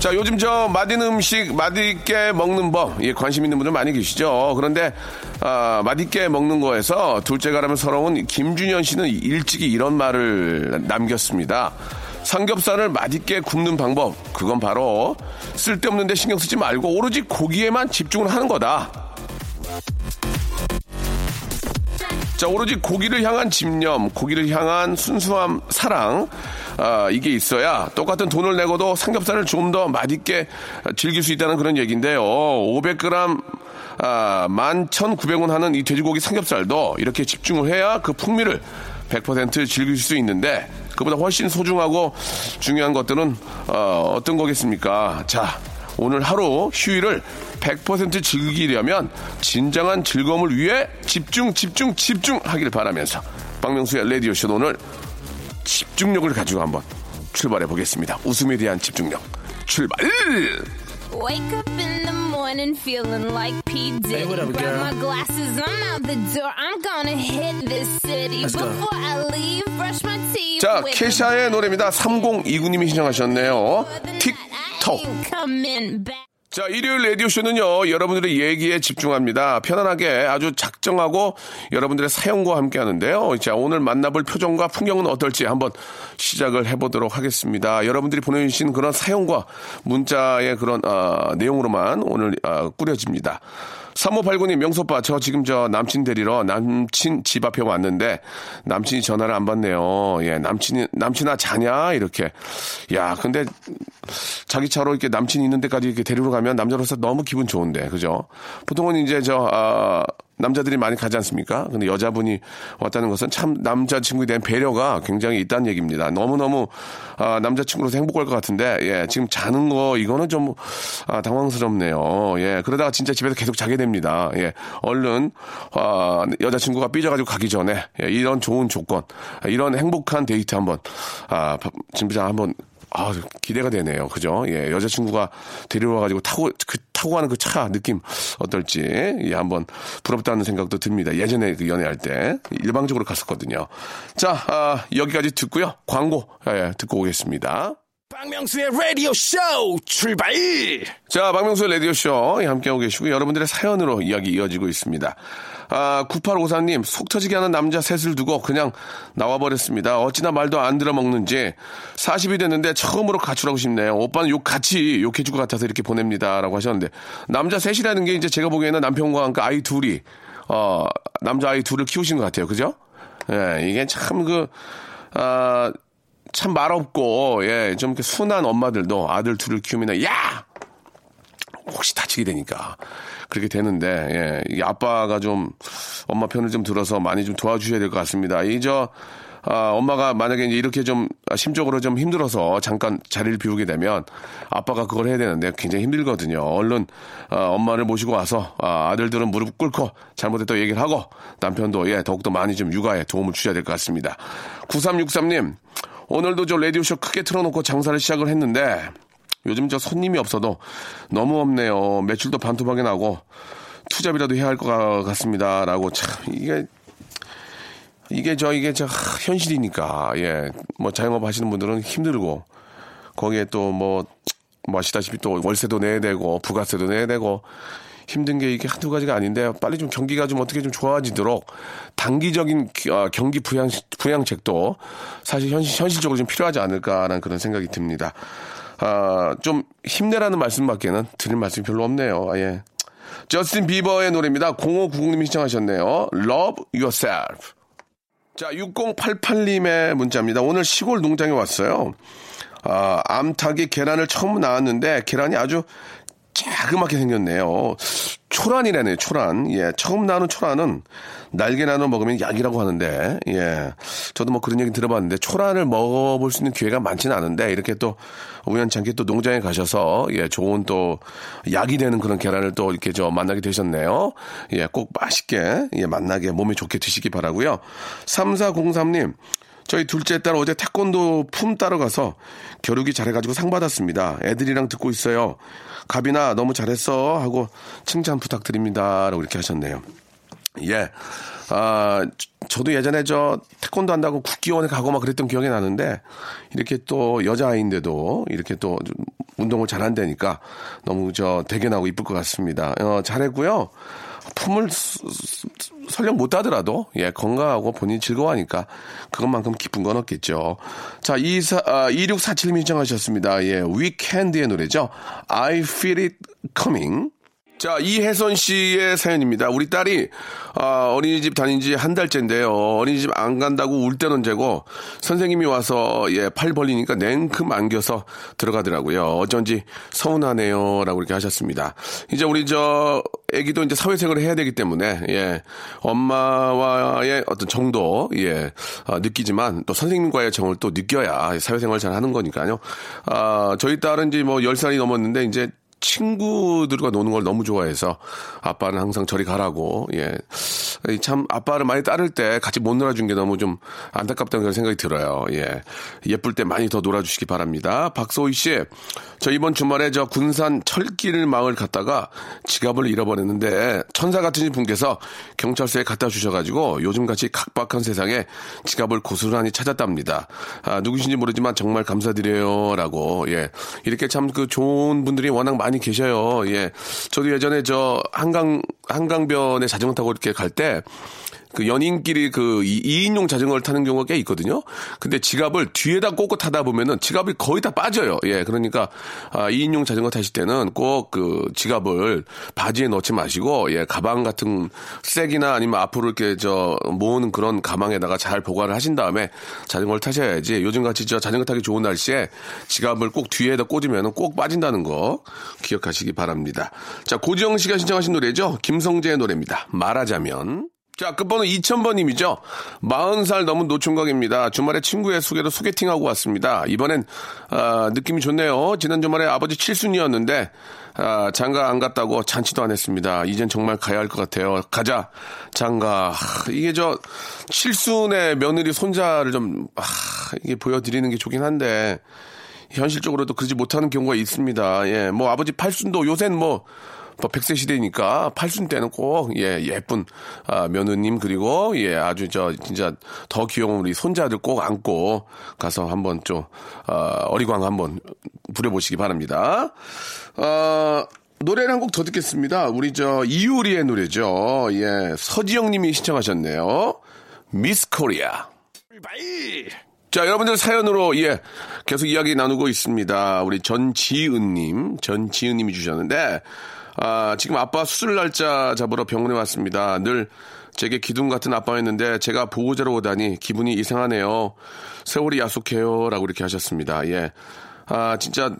자, 요즘 저 맛있는 음식 맛있게 먹는 법, 예, 관심 있는 분들 많이 계시죠. 그런데 아, 맛있게 먹는 거에서 둘째가라면 서러운 김준현 씨는 일찍이 이런 말을 남겼습니다. 삼겹살을 맛있게 굽는 방법, 그건 바로 쓸데없는데 신경 쓰지 말고 오로지 고기에만 집중을 하는 거다. 자, 오로지 고기를 향한 집념, 고기를 향한 순수함, 사랑, 아, 이게 있어야 똑같은 돈을 내고도 삼겹살을 좀 더 맛있게 즐길 수 있다는 그런 얘기인데요. 500g, 아, 11,900원 하는 이 돼지고기 삼겹살도 이렇게 집중을 해야 그 풍미를 100% 즐길 수 있는데 그보다 훨씬 소중하고 중요한 것들은 어, 어떤 거겠습니까? 자, 오늘 하루 휴일을 100% 즐기려면 진정한 즐거움을 위해 집중, 집중, 집중하길 바라면서 박명수의 라디오쇼 오늘 집중력을 가지고 한번 출발해 보겠습니다. 웃음에 대한 집중력. 출발! Wake up in the morning feeling like P. Diddy. what up, Grab girl? my glasses, I'm out the door. I'm gonna hit this city. Let's go. Before I leave, brush my teeth. 자, with 케샤의 노래입니다. 3029님이 신청하셨네요. 틱톡. coming back. 자, 일요일 라디오쇼는요, 여러분들의 얘기에 집중합니다. 편안하게 아주 작정하고 여러분들의 사연과 함께 하는데요. 자, 오늘 만나볼 표정과 풍경은 어떨지 한번 시작을 해보도록 하겠습니다. 여러분들이 보내주신 그런 사연과 문자의 그런, 어, 내용으로만 오늘, 어, 꾸려집니다. 3589님, 명소빠, 저 지금 저 남친 데리러 남친 집 앞에 왔는데 남친이 전화를 안 받네요. 예, 남친이, 남친아 자냐? 이렇게. 야, 근데 자기 차로 이렇게 남친이 있는 데까지 이렇게 데리러 가면 남자로서 너무 기분 좋은데, 그죠? 보통은 이제 저, 아, 남자들이 많이 가지 않습니까? 근데 여자분이 왔다는 것은 참 남자친구에 대한 배려가 굉장히 있다는 얘기입니다. 너무너무, 아, 남자친구로서 행복할 것 같은데, 예, 지금 자는 거, 이거는 좀, 아, 당황스럽네요. 예, 그러다가 진짜 집에서 계속 자게 됩니다. 예, 얼른, 아, 여자친구가 삐져가지고 가기 전에, 예, 이런 좋은 조건, 아, 이런 행복한 데이트 한번, 아, 진짜 한번 아, 기대가 되네요. 그죠? 예, 여자친구가 데려와가지고 타고, 그, 타고 가는 그 차 느낌 어떨지, 예, 한번 부럽다는 생각도 듭니다. 예전에 그 연애할 때 일방적으로 갔었거든요. 자, 아, 여기까지 듣고요. 광고, 예, 듣고 오겠습니다. 박명수의 라디오 쇼 출발! 자, 박명수의 라디오 쇼 함께하고 계시고 여러분들의 사연으로 이야기 이어지고 있습니다. 아, 9854님, 속 터지게 하는 남자 셋을 두고 그냥 나와버렸습니다. 어찌나 말도 안 들어먹는지 40이 됐는데 처음으로 가출하고 싶네요. 오빠는 욕 같이 욕해줄 것 같아서 이렇게 보냅니다. 라고 하셨는데 남자 셋이라는 게 이제 제가 보기에는 남편과 함께 아이 둘이 어, 남자 아이 둘을 키우신 것 같아요. 그죠? 예, 이게 참 그, 아, 참 말없고, 예, 좀 이렇게 순한 엄마들도 아들 둘을 키우면, 야! 혹시 다치게 되니까. 그렇게 되는데, 예, 이게 아빠가 좀 엄마 편을 좀 들어서 많이 좀 도와주셔야 될 것 같습니다. 이, 저, 아, 엄마가 만약에 이제 이렇게 좀 심적으로 좀 힘들어서 잠깐 자리를 비우게 되면 아빠가 그걸 해야 되는데 굉장히 힘들거든요. 얼른 아, 엄마를 모시고 와서 아, 아들들은 무릎 꿇고 잘못했다고 얘기를 하고 남편도 예, 더욱더 많이 좀 육아에 도움을 주셔야 될 것 같습니다. 9363님, 오늘도 저 라디오쇼 크게 틀어놓고 장사를 시작을 했는데 요즘 저 손님이 없어도 너무 없네요. 매출도 반토막이 나고 투잡이라도 해야 할 것 같습니다. 라고 참 이게 이게 저 이게 저 하, 현실이니까 예 뭐 자영업 하시는 분들은 힘들고 거기에 또 뭐 뭐 아시다시피 또 월세도 내야 되고 부가세도 내야 되고 힘든 게 이게 한두 가지가 아닌데 빨리 좀 경기가 좀 어떻게 좀 좋아지도록 단기적인 기- 어, 경기 부양 부양책도 사실 현실, 현실적으로 좀 필요하지 않을까라는 그런 생각이 듭니다. 아, 좀 힘내라는 말씀밖에는 드릴 말씀이 별로 없네요. 예. 저스틴 비버의 노래입니다. 0590님이 시청하셨네요. Love Yourself. 자, 6088님의 문자입니다. 오늘 시골 농장에 왔어요. 아, 암탉이 계란을 처음 낳았는데 계란이 아주 자그맣게 생겼네요. 초란이라네요, 초란. 예, 처음 나는 초란은 날개 나눠 먹으면 약이라고 하는데, 예. 저도 뭐 그런 얘기 들어봤는데, 초란을 먹어볼 수 있는 기회가 많지는 않은데, 이렇게 또 우연찮게 또 농장에 가셔서, 예, 좋은 또 약이 되는 그런 계란을 또 이렇게 저 만나게 되셨네요. 예, 꼭 맛있게, 예, 만나게 몸에 좋게 드시기 바라고요 3403님, 저희 둘째 딸 어제 태권도 품 따러 가서 겨루기 잘해가지고 상 받았습니다. 애들이랑 듣고 있어요. 가빈아 너무 잘했어 하고 칭찬 부탁드립니다. 라고 이렇게 하셨네요. 예. 아, 저- 저도 예전에 저 태권도 한다고 국기원에 가고 막 그랬던 기억이 나는데 이렇게 또 여자아이인데도 이렇게 또좀 운동을 잘한다니까 너무 저 대견하고 이쁠 것 같습니다. 어, 잘했고요. 품을 설령 못 하더라도 예 건강하고 본인이 즐거워하니까 그것만큼 기쁜 건 없겠죠. 자, 24, 아, 2647님 신청하셨습니다. 예, 위켄드의 노래죠. I feel it coming. 자, 이혜선 씨의 사연입니다. 우리 딸이 아, 어린이집 다닌 지 한 달째인데요. 어린이집 안 간다고 울 때는 재고 선생님이 와서 예, 팔 벌리니까 냉큼 안겨서 들어가더라고요. 어쩐지 서운하네요라고 이렇게 하셨습니다. 이제 우리 저 애기도 이제 사회생활을 해야 되기 때문에 예, 엄마와의 어떤 정도 예, 아, 느끼지만 또 선생님과의 정을 또 느껴야 사회생활 잘 하는 거니까요. 아, 저희 딸은 이제 뭐 10살이 넘었는데 이제 친구들과 노는 걸 너무 좋아해서 아빠는 항상 저리 가라고 예. 이참 아빠를 많이 따를 때 같이 못 놀아준 게 너무 좀 안타깝다는 그런 생각이 들어요. 예. 예쁠 때 많이 더 놀아주시기 바랍니다. 박소희 씨, 저 이번 주말에 저 군산 철길 마을 갔다가 지갑을 잃어버렸는데 천사 같은 분께서 경찰서에 갖다 주셔가지고 요즘같이 각박한 세상에 지갑을 고스란히 찾았답니다. 아, 누구신지 모르지만 정말 감사드려요 라고 예. 이렇게 참 그 좋은 분들이 워낙 많이 계셔요. 예. 저도 예전에 저 한강 한강변에 자전거 타고 이렇게 갈 때그 연인끼리 그 2인용 자전거를 타는 경우가 꽤 있거든요. 근데 지갑을 뒤에다 꽂고 타다 보면은 지갑이 거의 다 빠져요. 예, 그러니까 아, 2인용 자전거 타실 때는 꼭 그 지갑을 바지에 넣지 마시고 예, 가방 같은 색이나 아니면 앞으로 이렇게 저 모으는 그런 가방에다가 잘 보관을 하신 다음에 자전거를 타셔야지. 요즘 같이 저 자전거 타기 좋은 날씨에 지갑을 꼭 뒤에다 꽂으면은 꼭 빠진다는 거 기억하시기 바랍니다. 자, 고지영 씨가 신청하신 노래죠. 김성재의 노래입니다. 말하자면. 자, 끝번호 2000번님이죠. 40살 넘은 노총각입니다. 주말에 친구의 소개로 소개팅하고 왔습니다. 이번엔, 아, 느낌이 좋네요. 지난 주말에 아버지 칠순이었는데, 아, 장가 안 갔다고 잔치도 안 했습니다. 이젠 정말 가야 할 것 같아요. 가자, 장가. 하, 이게 저, 칠순의 며느리 손자를 좀, 아, 이게 보여드리는 게 좋긴 한데, 현실적으로도 그러지 못하는 경우가 있습니다. 예, 뭐 아버지 팔순도 요새는 뭐, 뭐 100세 시대니까 팔순 때는 꼭, 예, 예쁜, 아, 며느님 그리고, 예, 아주 저, 진짜 더 귀여운 우리 손자들 꼭 안고 가서 한번 좀, 아, 어리광 한번 부려보시기 바랍니다. 어, 노래를 한 곡 더 듣겠습니다. 우리 저, 이유리의 노래죠. 예, 서지영 님이 신청하셨네요. 미스 코리아. 자, 여러분들 사연으로, 예, 계속 이야기 나누고 있습니다. 우리 전지은님, 전지은님이 주셨는데, 아, 지금 아빠 수술 날짜 잡으러 병원에 왔습니다. 늘 제게 기둥 같은 아빠였는데 제가 보호자로 오다니 기분이 이상하네요. 세월이 야속해요. 라고 이렇게 하셨습니다. 예. 아, 진짜,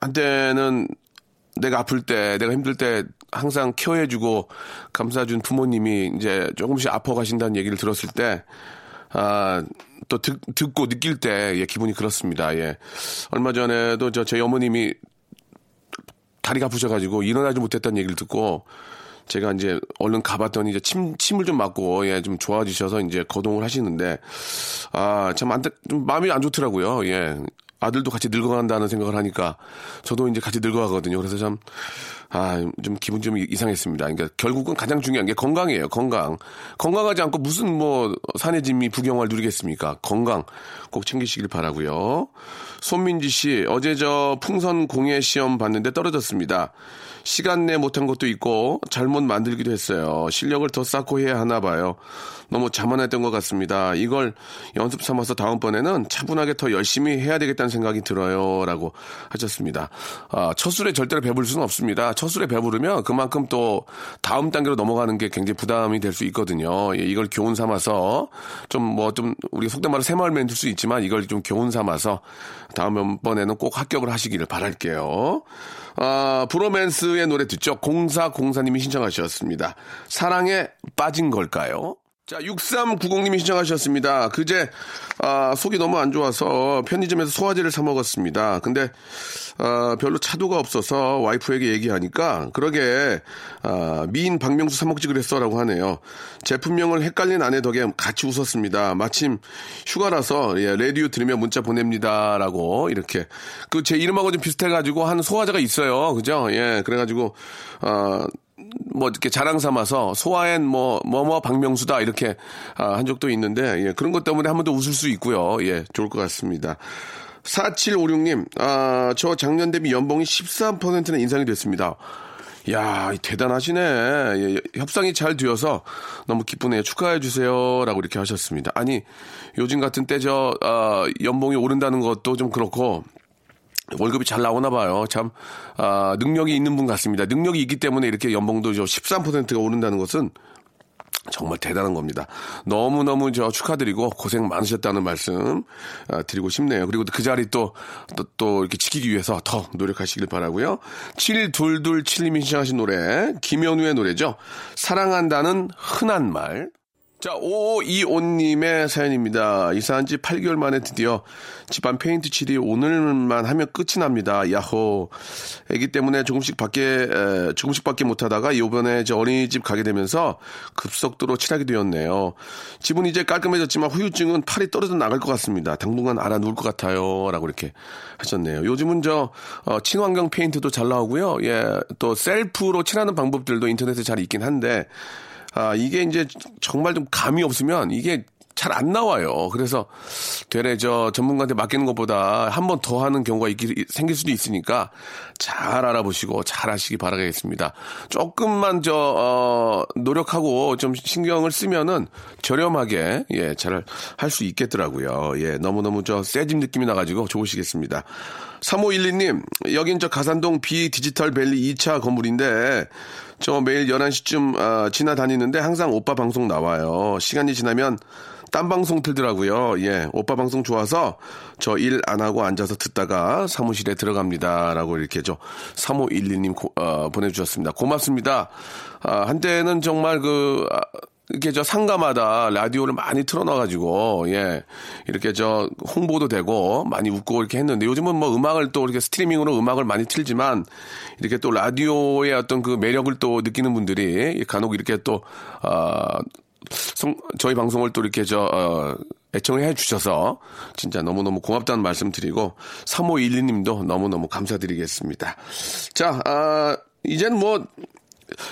한때는 내가 아플 때, 내가 힘들 때 항상 케어해주고 감싸준 부모님이 이제 조금씩 아파 가신다는 얘기를 들었을 때, 아, 또 듣, 듣고 느낄 때, 예, 기분이 그렇습니다. 예. 얼마 전에도 저, 저희 어머님이 다리가 아프셔가지고 일어나지 못했다는 얘기를 듣고 제가 이제 얼른 가봤더니 이제 침, 침을 좀 맞고, 예, 좀 좋아지셔서 이제 거동을 하시는데, 아, 참 안, 좀 마음이 안 좋더라고요. 예. 아들도 같이 늙어간다는 생각을 하니까 저도 이제 같이 늙어가거든요. 그래서 참 아, 좀 기분 좀 이상했습니다. 그러니까 결국은 가장 중요한 게 건강이에요. 건강. 건강하지 않고 무슨 뭐 산의 진미 부경을 누리겠습니까? 건강 꼭 챙기시길 바라고요. 손민지 씨, 어제 저 풍선 공예 시험 봤는데 떨어졌습니다. 시간 내 못한 것도 있고 잘못 만들기도 했어요. 실력을 더 쌓고 해야 하나 봐요. 너무 자만했던 것 같습니다. 이걸 연습 삼아서 다음번에는 차분하게 더 열심히 해야 되겠다는 생각이 들어요. 라고 하셨습니다. 아, 첫 술에 절대로 배부를 수는 없습니다. 첫 술에 배부르면 그만큼 또 다음 단계로 넘어가는 게 굉장히 부담이 될 수 있거든요. 예, 이걸 교훈 삼아서 좀 뭐 좀 우리 속된 말로 새마을 멘트일 수 있지만 이걸 좀 교훈 삼아서 다음번에는 꼭 합격을 하시기를 바랄게요. 아, 브로맨스의 노래 듣죠. 공사공사님이 신청하셨습니다. 사랑에 빠진 걸까요? 자, 6390님이 신청하셨습니다. 그제, 아, 속이 너무 안 좋아서 편의점에서 소화제를 사 먹었습니다. 근데, 아, 별로 차도가 없어서 와이프에게 얘기하니까, 그러게, 아, 미인 박명수 사 먹지 그랬어 라고 하네요. 제품명을 헷갈린 아내 덕에 같이 웃었습니다. 마침 휴가라서, 예, 레디오 들으면 문자 보냅니다 라고, 이렇게. 그 제 이름하고 좀 비슷해가지고 한 소화제가 있어요. 그죠? 예, 그래가지고, 아, 뭐 이렇게 자랑 삼아서 소아엔 뭐 뭐뭐 박명수다 이렇게 아, 한 적도 있는데 예, 그런 것 때문에 한 번 더 웃을 수 있고요. 예, 좋을 것 같습니다. 4756님, 아, 저 작년 대비 연봉이 13%는 인상이 됐습니다. 야, 대단하시네. 예, 협상이 잘 되어서 너무 기쁘네요. 축하해 주세요. 라고 이렇게 하셨습니다. 아니, 요즘 같은 때 저, 아, 연봉이 오른다는 것도 좀 그렇고, 월급이 잘 나오나 봐요. 참, 아, 능력이 있는 분 같습니다. 능력이 있기 때문에 이렇게 연봉도 저 13%가 오른다는 것은 정말 대단한 겁니다. 너무너무 저 축하드리고 고생 많으셨다는 말씀 아, 드리고 싶네요. 그리고 그 자리 또, 또, 또 이렇게 지키기 위해서 더 노력하시길 바라고요 7227님이 신청하신 노래, 김현우의 노래죠. 사랑한다는 흔한 말. 자, 5525님의 사연입니다. 이사한 지 8개월 만에 드디어 집안 페인트 칠이 오늘만 하면 끝이 납니다. 야호. 애기 때문에 조금씩 밖에, 에, 조금씩 밖에 못 하다가 이번에 저 어린이집 가게 되면서 급속도로 칠하게 되었네요. 집은 이제 깔끔해졌지만 후유증은 팔이 떨어져 나갈 것 같습니다. 당분간 알아 누울 것 같아요. 라고 이렇게 하셨네요. 요즘은 저, 어, 친환경 페인트도 잘 나오고요. 예, 또 셀프로 칠하는 방법들도 인터넷에 잘 있긴 한데, 아, 이게 이제 정말 좀 감이 없으면 이게 잘 안 나와요. 그래서 되레 저 전문가한테 맡기는 것보다 한 번 더 하는 경우가 있기, 생길 수도 있으니까 잘 알아보시고 잘 하시기 바라겠습니다. 조금만 저, 어, 노력하고 좀 신경을 쓰면은 저렴하게, 예, 잘 할 수 있겠더라고요. 예, 너무너무 저 세집 느낌이 나 가지고 좋으시겠습니다. 3512님, 여긴 저 가산동 비 디지털 밸리 2차 건물인데, 저 매일 11시쯤 아, 지나다니는데 항상 오빠 방송 나와요. 시간이 지나면 딴 방송 틀더라고요. 예, 오빠 방송 좋아서 저 일 안 하고 앉아서 듣다가 사무실에 들어갑니다. 라고 이렇게 저 3512님 고, 어, 보내주셨습니다. 고맙습니다. 아, 한때는 정말 그, 아, 이렇게 저 상가마다 라디오를 많이 틀어놔가지고 예 이렇게 저 홍보도 되고 많이 웃고 이렇게 했는데 요즘은 뭐 음악을 또 이렇게 스트리밍으로 음악을 많이 틀지만 이렇게 또 라디오의 어떤 그 매력을 또 느끼는 분들이 간혹 이렇게 또 아, 성, 저희 방송을 또 이렇게 저 어, 애청을 해 주셔서 진짜 너무너무 고맙다는 말씀 드리고 3512님도 너무너무 감사드리겠습니다. 자, 아, 이제는 뭐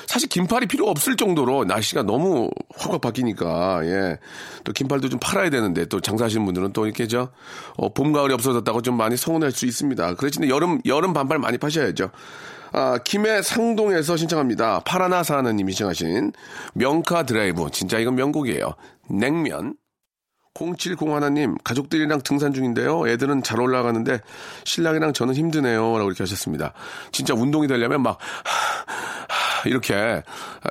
사실 긴팔이 필요 없을 정도로 날씨가 너무 확확 바뀌니까 예. 또 긴팔도 좀 팔아야 되는데 또 장사하시는 분들은 또 이렇게 저 어, 봄 가을이 없어졌다고 좀 많이 서운할 수 있습니다. 그렇지만 여름 여름 반팔 많이 파셔야죠. 아, 김해 상동에서 신청합니다. 파라나 사하느님이 신청하신 명카 드라이브. 진짜 이건 명곡이에요. 냉면. 0701님, 가족들이랑 등산 중인데요. 애들은 잘 올라가는데 신랑이랑 저는 힘드네요. 라고 이렇게 하셨습니다. 진짜 운동이 되려면 막, 이렇게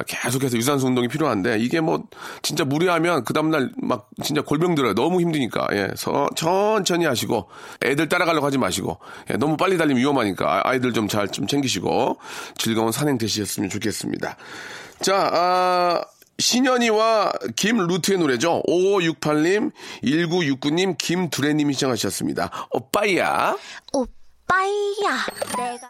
계속해서 유산소 운동이 필요한데 이게 뭐 진짜 무리하면 그 다음날 막 진짜 골병 들어요. 너무 힘드니까. 예. 서, 천천히 하시고 애들 따라가려고 하지 마시고 예. 너무 빨리 달리면 위험하니까 아이들 좀 잘좀 챙기시고 즐거운 산행 되셨으면 좋겠습니다. 자, 아, 신현이와 김루트의 노래죠. 5568님, 1969님, 김두래님이 시청하셨습니다. 오빠야. 오빠야. 내가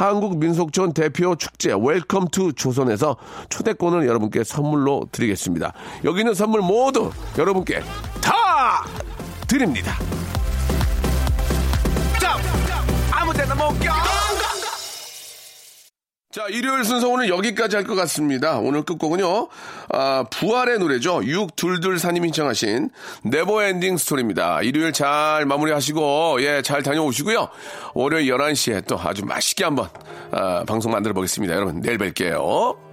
한국민속촌 대표 축제 Welcome to 조선에서 초대권을 여러분께 선물로 드리겠습니다. 여기 있는 선물 모두 여러분께 다 드립니다. 자, 일요일 순서 오늘 여기까지 할 것 같습니다. 오늘 끝곡은요, 아, 부활의 노래죠. 6224님이 신청하신 Never Ending Story입니다. 일요일 잘 마무리하시고, 예, 잘 다녀오시고요. 월요일 11시에 또 아주 맛있게 한번, 아, 방송 만들어 보겠습니다. 여러분, 내일 뵐게요.